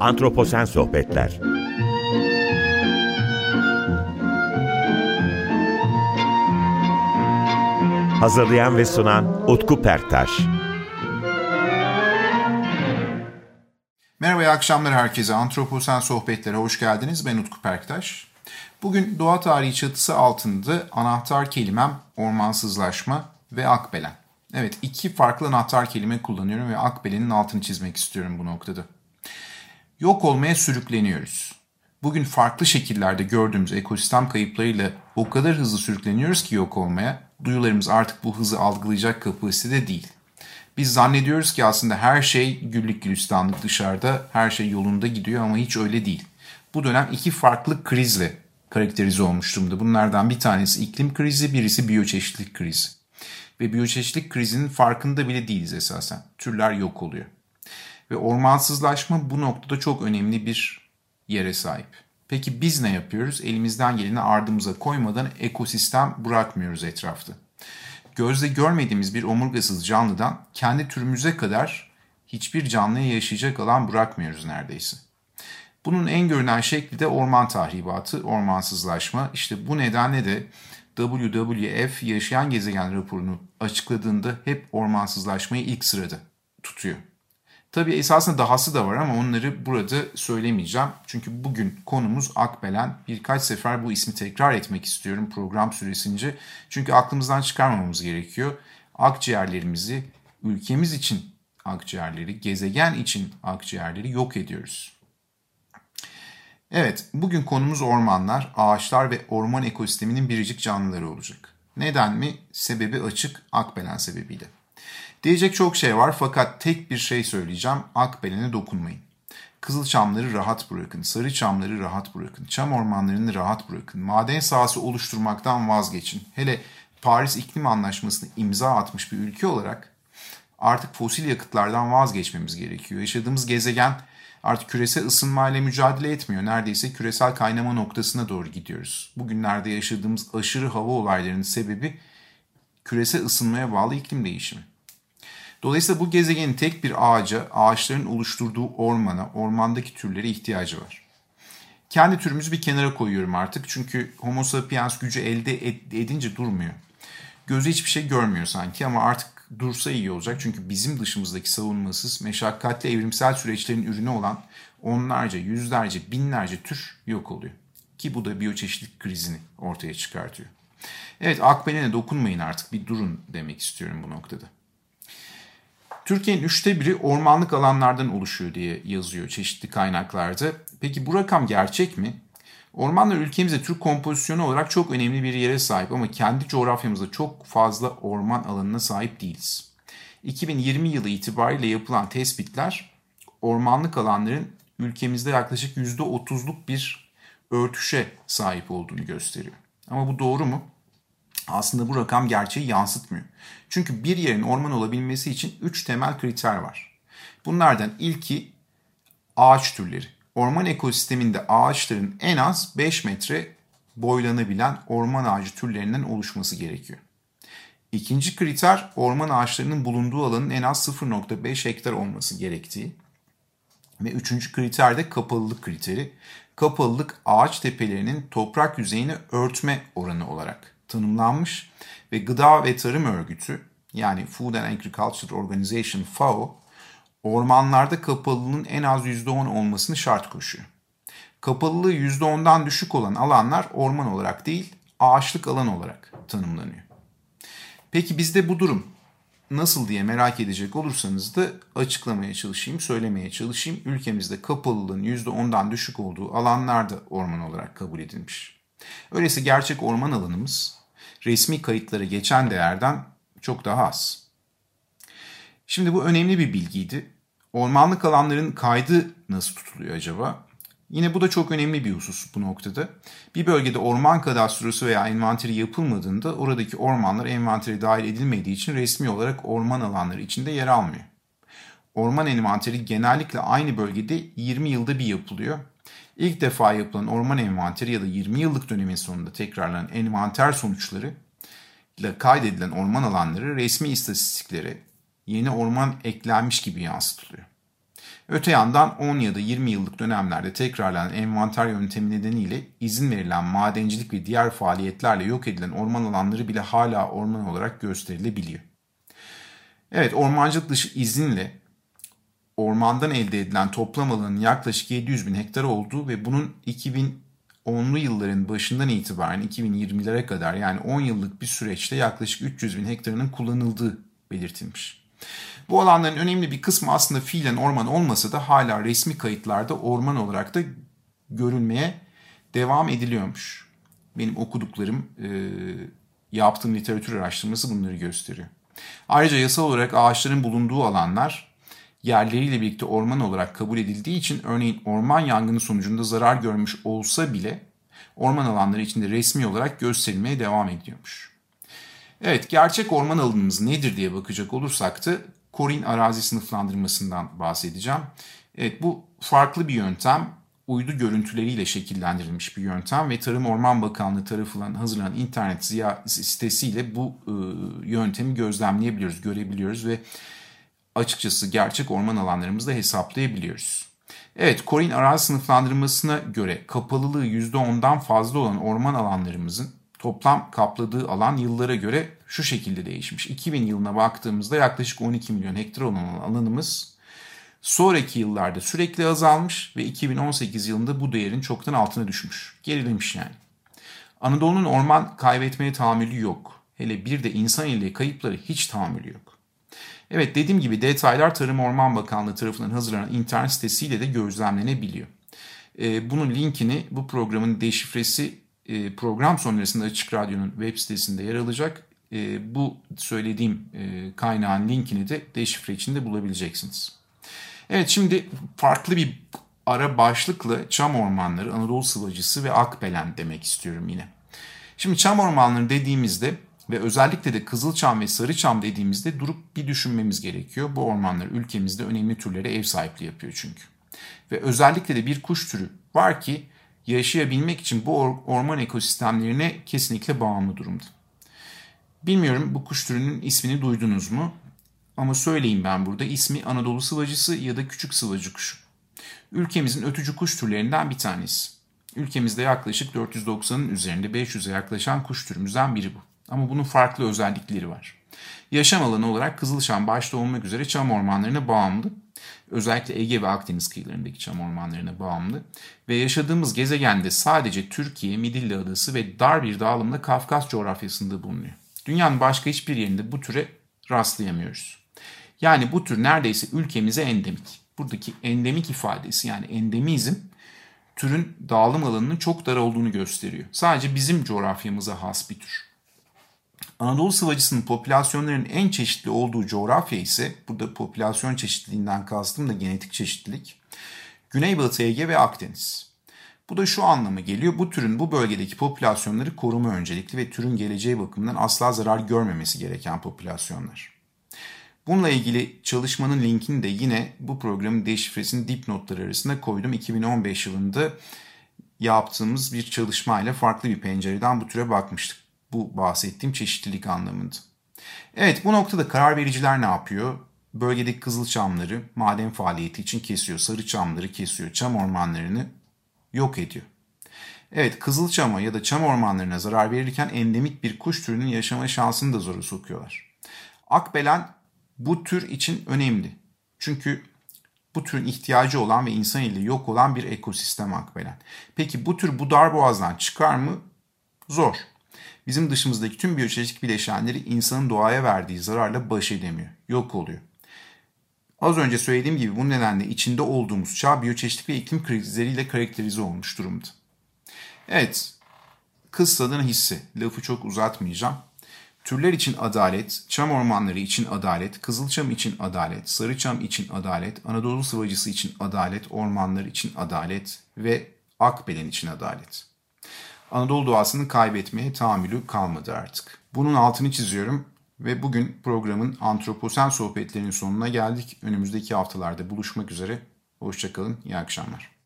Antroposen Sohbetler Hazırlayan ve sunan Utku Perktaş Merhaba, iyi akşamlar herkese. Antroposen Sohbetlere hoş geldiniz. Ben Utku Perktaş. Bugün doğa tarihi çatısı altında anahtar kelimem ormansızlaşma ve akbelen. Evet, iki farklı anahtar kelime kullanıyorum ve akbelenin altını çizmek istiyorum bu noktada. Yok olmaya sürükleniyoruz. Bugün farklı şekillerde gördüğümüz ekosistem kayıplarıyla o kadar hızlı sürükleniyoruz ki yok olmaya, duyularımız artık bu hızı algılayacak kapasitede değil. Biz zannediyoruz ki aslında her şey güllük gülistanlık dışarıda, her şey yolunda gidiyor ama hiç öyle değil. Bu dönem iki farklı krizle karakterize olmuş. Bunlardan bir tanesi iklim krizi, birisi biyoçeşitlilik krizi. Ve biyoçeşitlilik krizinin farkında bile değiliz esasen. Türler yok oluyor. Ve ormansızlaşma bu noktada çok önemli bir yere sahip. Peki biz ne yapıyoruz? Elimizden geleni ardımıza koymadan ekosistem bırakmıyoruz etrafta. Gözle görmediğimiz bir omurgasız canlıdan kendi türümüze kadar hiçbir canlıya yaşayacak alan bırakmıyoruz neredeyse. Bunun en görünen şekli de orman tahribatı, ormansızlaşma. İşte bu nedenle de WWF Yaşayan Gezegen raporunu açıkladığında hep ormansızlaşmayı ilk sırada tutuyor. Tabii esasında dahası da var ama onları burada söylemeyeceğim. Çünkü bugün konumuz Akbelen. Birkaç sefer bu ismi tekrar etmek istiyorum program süresince. Çünkü aklımızdan çıkarmamamız gerekiyor. Akciğerlerimizi, ülkemiz için akciğerleri, gezegen için akciğerleri yok ediyoruz. Evet, bugün konumuz ormanlar, ağaçlar ve orman ekosisteminin biricik canlıları olacak. Neden mi? Sebebi açık, Akbelen sebebiyle. Diyecek çok şey var fakat tek bir şey söyleyeceğim. Akbelen'e dokunmayın. Kızılçamları rahat bırakın, sarı çamları rahat bırakın, çam ormanlarını rahat bırakın, maden sahası oluşturmaktan vazgeçin. Hele Paris İklim Anlaşması'na imza atmış bir ülke olarak artık fosil yakıtlardan vazgeçmemiz gerekiyor. Yaşadığımız gezegen artık küresel ısınmayla mücadele etmiyor. Neredeyse küresel kaynama noktasına doğru gidiyoruz. Bugünlerde yaşadığımız aşırı hava olaylarının sebebi küresel ısınmaya bağlı iklim değişimi. Dolayısıyla bu gezegenin tek bir ağaca, ağaçların oluşturduğu ormana, ormandaki türlere ihtiyacı var. Kendi türümüzü bir kenara koyuyorum artık çünkü homo sapiens gücü elde edince durmuyor. Gözü hiçbir şey görmüyor sanki ama artık dursa iyi olacak. Çünkü bizim dışımızdaki savunmasız, meşakkatli evrimsel süreçlerin ürünü olan onlarca, yüzlerce, binlerce tür yok oluyor. Ki bu da biyoçeşitlik krizini ortaya çıkartıyor. Evet akbelen'e dokunmayın artık bir durun demek istiyorum bu noktada. Türkiye'nin üçte biri ormanlık alanlardan oluşuyor diye yazıyor çeşitli kaynaklarda. Peki bu rakam gerçek mi? Ormanlar ülkemizde Türk kompozisyonu olarak çok önemli bir yere sahip ama kendi coğrafyamızda çok fazla orman alanına sahip değiliz. 2020 yılı itibariyle yapılan tespitler ormanlık alanların ülkemizde yaklaşık %30'luk bir örtüşe sahip olduğunu gösteriyor. Ama bu doğru mu? Aslında bu rakam gerçeği yansıtmıyor. Çünkü bir yerin orman olabilmesi için 3 temel kriter var. Bunlardan ilki ağaç türleri. Orman ekosisteminde ağaçların en az 5 metre boylanabilen orman ağacı türlerinden oluşması gerekiyor. İkinci kriter orman ağaçlarının bulunduğu alanın en az 0.5 hektar olması gerektiği. Ve üçüncü kriter de kapalılık kriteri. Kapalılık ağaç tepelerinin toprak yüzeyini örtme oranı olarak tanımlanmış ve Gıda ve Tarım Örgütü yani Food and Agriculture Organization FAO ormanlarda kapalılığın en az %10 olmasını şart koşuyor. Kapalılığı %10'dan düşük olan alanlar orman olarak değil ağaçlık alan olarak tanımlanıyor. Peki bizde bu durum nasıl diye merak edecek olursanız da açıklamaya çalışayım, söylemeye çalışayım. Ülkemizde kapalılığın %10'dan düşük olduğu alanlar da orman olarak kabul edilmiş. Öyleyse gerçek orman alanımız resmi kayıtlara geçen değerden çok daha az. Şimdi bu önemli bir bilgiydi. Ormanlık alanların kaydı nasıl tutuluyor acaba? Yine bu da çok önemli bir husus bu noktada. Bir bölgede orman kadastrosu veya envanteri yapılmadığında oradaki ormanlar envantere dahil edilmediği için resmi olarak orman alanları içinde yer almıyor. Orman envanteri genellikle aynı bölgede 20 yılda bir yapılıyor. İlk defa yapılan orman envanteri ya da 20 yıllık dönemin sonunda tekrarlanan envanter sonuçları ile kaydedilen orman alanları resmi istatistiklere yeni orman eklenmiş gibi yansıtılıyor. Öte yandan 10 ya da 20 yıllık dönemlerde tekrarlanan envanter yöntemi nedeniyle izin verilen madencilik ve diğer faaliyetlerle yok edilen orman alanları bile hala orman olarak gösterilebiliyor. Evet ormancılık dışı izinle ormandan elde edilen toplam alanın yaklaşık 700 bin hektar olduğu ve bunun 2010'lu yılların başından itibaren 2020'lere kadar yani 10 yıllık bir süreçte yaklaşık 300 bin hektarının kullanıldığı belirtilmiş. Bu alanların önemli bir kısmı aslında fiilen orman olmasa da hala resmi kayıtlarda orman olarak da görülmeye devam ediliyormuş. Benim okuduklarım, e, yaptığım literatür araştırması bunları gösteriyor. Ayrıca yasal olarak ağaçların bulunduğu alanlar yerleriyle birlikte orman olarak kabul edildiği için örneğin orman yangını sonucunda zarar görmüş olsa bile orman alanları içinde resmi olarak gösterilmeye devam ediyormuş. Evet, gerçek orman alanımız nedir diye bakacak olursak da Korin arazi sınıflandırmasından bahsedeceğim. Evet, bu farklı bir yöntem uydu görüntüleriyle şekillendirilmiş bir yöntem ve Tarım Orman Bakanlığı tarafından hazırlanan internet sitesiyle bu e, yöntemi gözlemleyebiliyoruz, görebiliyoruz ve açıkçası gerçek orman alanlarımızda hesaplayabiliyoruz. Evet, Corin arazi sınıflandırmasına göre kapalılığı %10'dan fazla olan orman alanlarımızın toplam kapladığı alan yıllara göre şu şekilde değişmiş. 2000 yılına baktığımızda yaklaşık 12 milyon hektar olan alanımız sonraki yıllarda sürekli azalmış ve 2018 yılında bu değerin çoktan altına düşmüş. Gerilemiş yani. Anadolu'nun orman kaybetmeye tahammülü yok. Hele bir de insan ile kayıpları hiç tahammülü yok. Evet dediğim gibi detaylar Tarım Orman Bakanlığı tarafından hazırlanan internet sitesiyle de gözlemlenebiliyor. Ee, bunun linkini bu programın deşifresi e, program sonrasında Açık Radyo'nun web sitesinde yer alacak. E, bu söylediğim e, kaynağın linkini de deşifre içinde bulabileceksiniz. Evet şimdi farklı bir ara başlıkla çam ormanları, Anadolu sıvacısı ve akbelen demek istiyorum yine. Şimdi çam ormanları dediğimizde ve özellikle de Kızılçam ve Sarıçam dediğimizde durup bir düşünmemiz gerekiyor. Bu ormanlar ülkemizde önemli türlere ev sahipliği yapıyor çünkü. Ve özellikle de bir kuş türü var ki yaşayabilmek için bu orman ekosistemlerine kesinlikle bağımlı durumda. Bilmiyorum bu kuş türünün ismini duydunuz mu? Ama söyleyeyim ben burada ismi Anadolu sıvacısı ya da küçük sıvacı kuşu. Ülkemizin ötücü kuş türlerinden bir tanesi. Ülkemizde yaklaşık 490'ın üzerinde 500'e yaklaşan kuş türümüzden biri bu. Ama bunun farklı özellikleri var. Yaşam alanı olarak Kızılşam başta olmak üzere çam ormanlarına bağımlı. Özellikle Ege ve Akdeniz kıyılarındaki çam ormanlarına bağımlı. Ve yaşadığımız gezegende sadece Türkiye, Midilli Adası ve dar bir dağılımda Kafkas coğrafyasında bulunuyor. Dünyanın başka hiçbir yerinde bu türe rastlayamıyoruz. Yani bu tür neredeyse ülkemize endemik. Buradaki endemik ifadesi yani endemizm türün dağılım alanının çok dar olduğunu gösteriyor. Sadece bizim coğrafyamıza has bir tür. Anadolu sıvacısının popülasyonlarının en çeşitli olduğu coğrafya ise, burada popülasyon çeşitliliğinden kastım da genetik çeşitlilik, Güneybatı Ege ve Akdeniz. Bu da şu anlama geliyor, bu türün bu bölgedeki popülasyonları koruma öncelikli ve türün geleceği bakımından asla zarar görmemesi gereken popülasyonlar. Bununla ilgili çalışmanın linkini de yine bu programın deşifresinin dipnotları arasında koydum. 2015 yılında yaptığımız bir çalışmayla farklı bir pencereden bu türe bakmıştık. Bu bahsettiğim çeşitlilik anlamında. Evet bu noktada karar vericiler ne yapıyor? Bölgedeki kızılçamları maden faaliyeti için kesiyor. Sarı çamları kesiyor. Çam ormanlarını yok ediyor. Evet kızılçama ya da çam ormanlarına zarar verirken endemik bir kuş türünün yaşama şansını da zora sokuyorlar. Akbelen bu tür için önemli. Çünkü bu türün ihtiyacı olan ve insan ile yok olan bir ekosistem akbelen. Peki bu tür bu dar boğazdan çıkar mı? Zor bizim dışımızdaki tüm biyoçeşitlik bileşenleri insanın doğaya verdiği zararla baş edemiyor, yok oluyor. Az önce söylediğim gibi bu nedenle içinde olduğumuz çağ biyoçeşitlik ve iklim krizleriyle karakterize olmuş durumda. Evet, kıssadığın hissi, lafı çok uzatmayacağım. Türler için adalet, çam ormanları için adalet, kızılçam için adalet, sarıçam için adalet, Anadolu sıvacısı için adalet, ormanlar için adalet ve akbelen için adalet. Anadolu doğasını kaybetmeye tahammülü kalmadı artık. Bunun altını çiziyorum ve bugün programın antroposen sohbetlerinin sonuna geldik. Önümüzdeki haftalarda buluşmak üzere. Hoşçakalın, iyi akşamlar.